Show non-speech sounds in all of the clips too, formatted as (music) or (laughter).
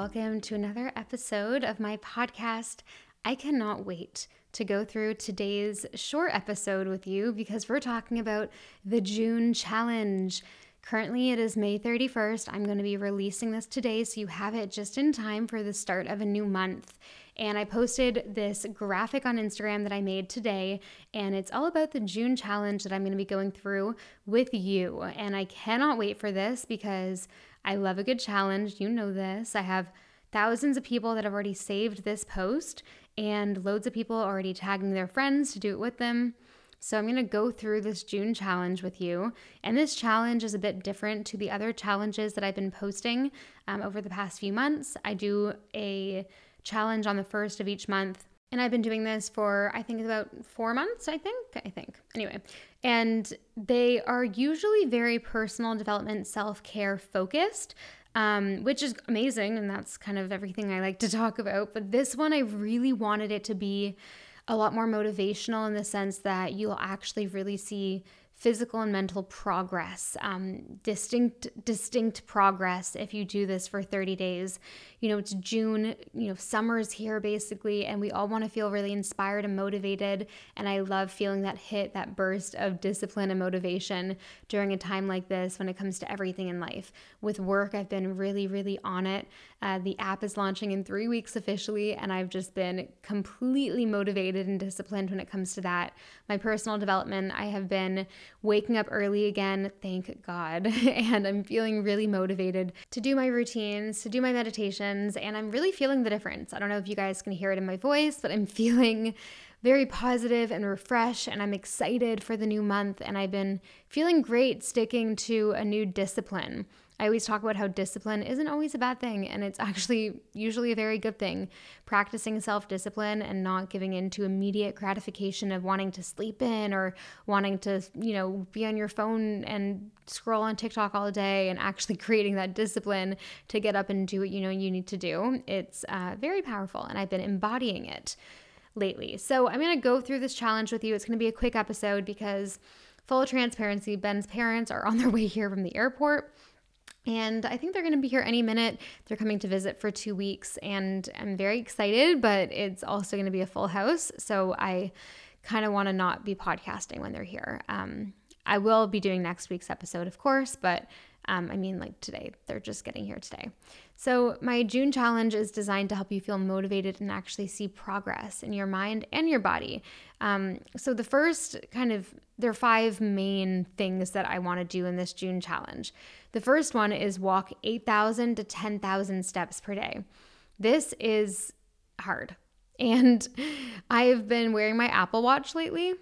Welcome to another episode of my podcast. I cannot wait to go through today's short episode with you because we're talking about the June challenge. Currently, it is May 31st. I'm going to be releasing this today, so you have it just in time for the start of a new month. And I posted this graphic on Instagram that I made today, and it's all about the June challenge that I'm going to be going through with you. And I cannot wait for this because I love a good challenge. You know this. I have thousands of people that have already saved this post, and loads of people already tagging their friends to do it with them. So, I'm going to go through this June challenge with you. And this challenge is a bit different to the other challenges that I've been posting um, over the past few months. I do a challenge on the first of each month. And I've been doing this for, I think, about four months, I think. I think. Anyway, and they are usually very personal development, self care focused, um, which is amazing. And that's kind of everything I like to talk about. But this one, I really wanted it to be a lot more motivational in the sense that you'll actually really see physical and mental progress, um, distinct distinct progress if you do this for 30 days. You know, it's June, you know, summer's here basically, and we all want to feel really inspired and motivated. And I love feeling that hit, that burst of discipline and motivation during a time like this when it comes to everything in life. With work, I've been really, really on it. Uh, the app is launching in three weeks officially, and I've just been completely motivated and disciplined when it comes to that. My personal development, I have been waking up early again, thank God. (laughs) and I'm feeling really motivated to do my routines, to do my meditations, and I'm really feeling the difference. I don't know if you guys can hear it in my voice, but I'm (laughs) feeling very positive and refreshed, and I'm excited for the new month. And I've been feeling great sticking to a new discipline. I always talk about how discipline isn't always a bad thing, and it's actually usually a very good thing. Practicing self discipline and not giving in to immediate gratification of wanting to sleep in or wanting to, you know, be on your phone and scroll on TikTok all day and actually (laughs) creating that discipline to get up and do what you know you need to do. It's uh, very powerful, and I've been embodying it lately. So I'm going to go through this challenge with you. It's going to be a quick episode because, full transparency, Ben's parents are on their way here from the airport. And I think they're going to be here any minute. They're coming to visit for two weeks, and I'm very excited, but it's also going to be a full house. So I kind of want to not be podcasting when they're here. Um, I will be doing next week's episode, of course, but um, I mean, like today, they're just getting here today. So, my June challenge is designed to help you feel motivated and actually see progress in your mind and your body. Um, so, the first kind of, there are five main things that I want to do in this June challenge. The first one is walk 8,000 to 10,000 steps per day. This is hard. And (laughs) I've been wearing my Apple Watch lately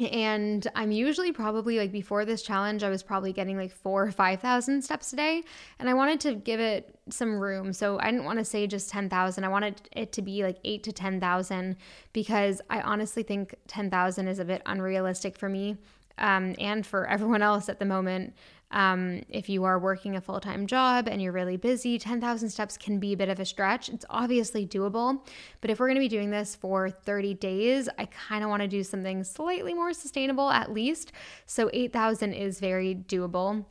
and I'm usually probably like before this challenge, I was probably getting like four or 5,000 steps a day. And I wanted to give it some room. So I didn't want to say just 10,000. I wanted it to be like eight to 10,000 because I honestly think 10,000 is a bit unrealistic for me um, and for everyone (laughs) else at the moment. Um, if you are working a full time job and you're really busy, 10,000 steps can be a bit of a stretch. It's obviously doable, but if we're going to be doing this for 30 days, I kind of want to do something slightly more sustainable at least. So 8,000 is very doable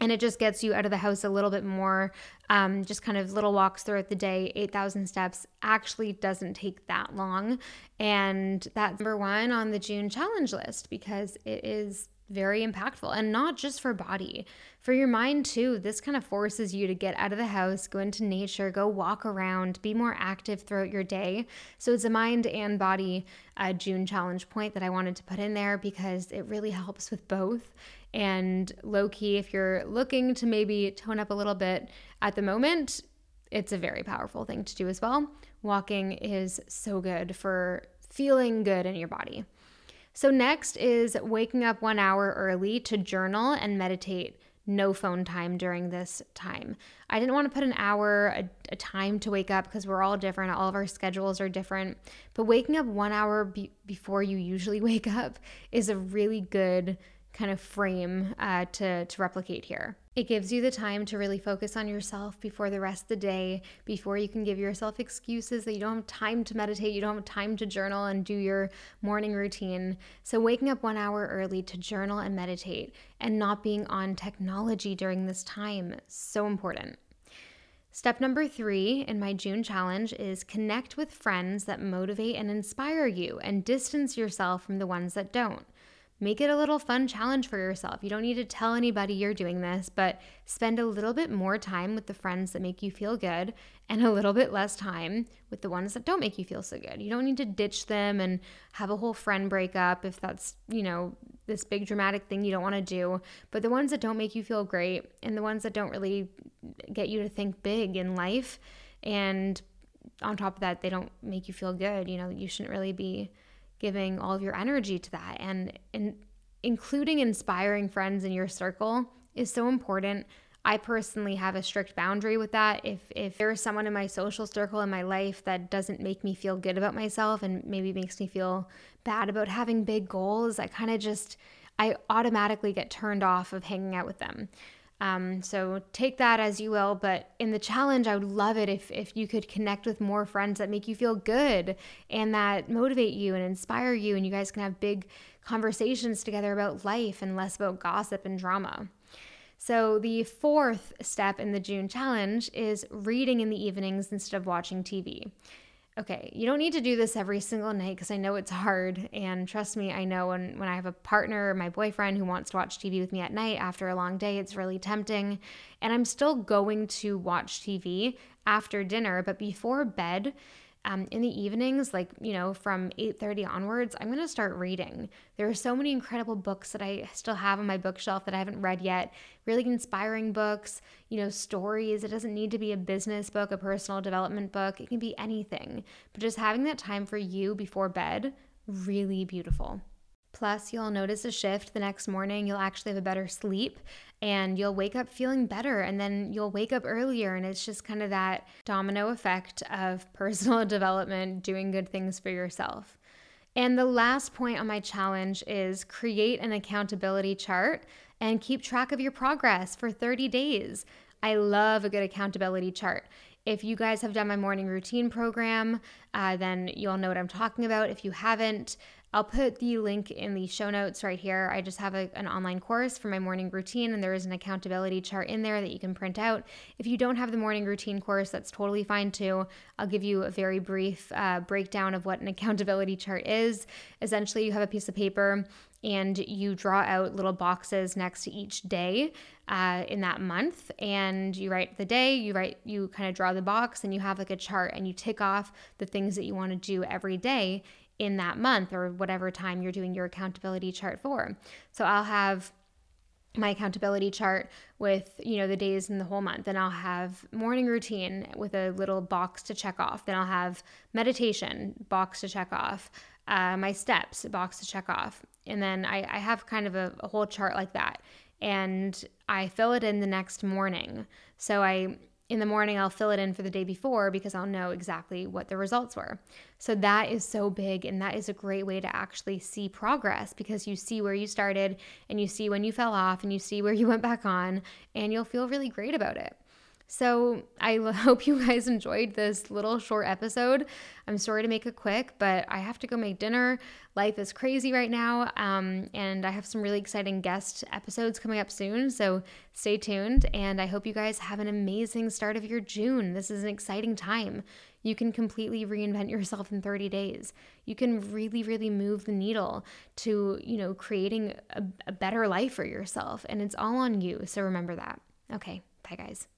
and it just gets you out of the house a little bit more um, just kind of little walks throughout the day 8000 steps actually doesn't take that long and that's number one on the june challenge list because it is very impactful and not just for body. For your mind too this kind of forces you to get out of the house go into nature go walk around be more active throughout your day. So it's a mind and body uh, june challenge point that i wanted to put in there because it really helps with both. And low key if you're looking to maybe tone up a little bit at the moment it's a very powerful thing to do as well. Walking is so good for feeling good in your body so, next is waking up one hour early to journal and meditate no phone time during this time. I didn't want to put an hour, a, a time to wake up because we're all different. All of our schedules are different. But waking up one hour be- before you usually (laughs) wake up is a really good kind of frame uh, to, to replicate here. It gives you the time to really focus on yourself before the rest of the day, before you can give yourself excuses that you don't have time to meditate, you don't have time to journal and do your morning routine. So, waking up one hour early to journal and meditate and not being on technology during this time, so important. Step number three in my June challenge is connect with friends that motivate and inspire you and distance yourself from the ones that don't. Make it a little fun challenge for yourself. You don't need to tell anybody you're doing this, but spend a little bit more time with the friends that make you feel good and a little bit less time with the ones that don't make you feel so good. You don't need to ditch them and have a whole friend breakup if that's, you know, this big dramatic thing you don't want to do. But the ones that don't make you feel great and the ones that don't really get you to think big in life and on top of that, they don't make you feel good, you know, you shouldn't really be giving all of your energy to that. And, and including inspiring friends in your circle is so important. I personally have a strict boundary with that. If if there's someone in my social circle in my life that doesn't make me feel good about myself and maybe makes me feel bad about having big goals, I kind of just I automatically get turned off of hanging out with them. Um, so take that as you will. But in the challenge, I would love it if, if you could connect with more friends that make you feel good and that motivate you and inspire you, and you guys can have big conversations together about life and less about gossip and drama. So, the fourth step in the June challenge is reading in the evenings instead of watching TV okay, you don't need to do this every single night because I know it's hard. And trust me, I know when, when I have a partner, my boyfriend who wants to watch TV with me at night after a long day, it's really tempting. And I'm still going to watch TV after dinner, but before bed, um, in the evenings like you know from 8.30 onwards i'm going to start reading. There are so many incredible books that i still have on my bookshelf that i haven't read yet. Really inspiring books you know stories. It doesn't need to be a business book a personal development book. It can be anything. But just having that time for you before bed really beautiful Plus, you'll notice a shift the next morning. You'll actually have a better sleep and you'll wake up feeling better. And then you'll wake up earlier. And it's just kind of that domino effect of (laughs) personal development, doing good things for yourself. And the last point on my challenge is create an accountability chart and keep track of your progress for 30 days. I love a good accountability chart. If you guys have done my morning routine program, uh, then you'll know what I'm talking about. If you haven't, I'll put the link in the show notes right here. I just have a, an online course for my morning routine, and there is an accountability chart in there that you can print out. If you don't have the morning routine course, that's totally fine too. I'll give you a very brief uh, breakdown of what an (laughs) accountability chart is. Essentially, you have a piece of paper and you draw out little boxes next to each day uh, in that month. And you write the day you write you kind of draw the box and you have like a chart and you tick off the things that you want to do every day in that month or whatever time you're doing your accountability chart for. So I'll have my accountability chart with you know the days in the whole month. Then i'll have morning routine with a little box to check off. Then i'll have meditation box to check off uh, my steps box to check off and then i, I have kind of a, a whole chart like that and i fill it in the next morning so i in the morning, I'll fill it in for the day before because I'll know exactly what the results were. So that is so big, and that is a great way to actually see progress because you see where you started and you see when you fell off and you see where you went back on, and you'll feel really great about it. So I (laughs) hope you guys enjoyed this little short episode. I'm sorry to make it quick, but I have to go make dinner. Life is crazy right now, um, and I have some really exciting guest episodes coming up soon. So stay tuned, and I hope you guys have an amazing start of your June. This is an exciting time. You can completely reinvent yourself in 30 days. You can really, really move the needle to, you know, creating a, a better life for yourself, and it's all on you. So remember that. Okay, bye, guys.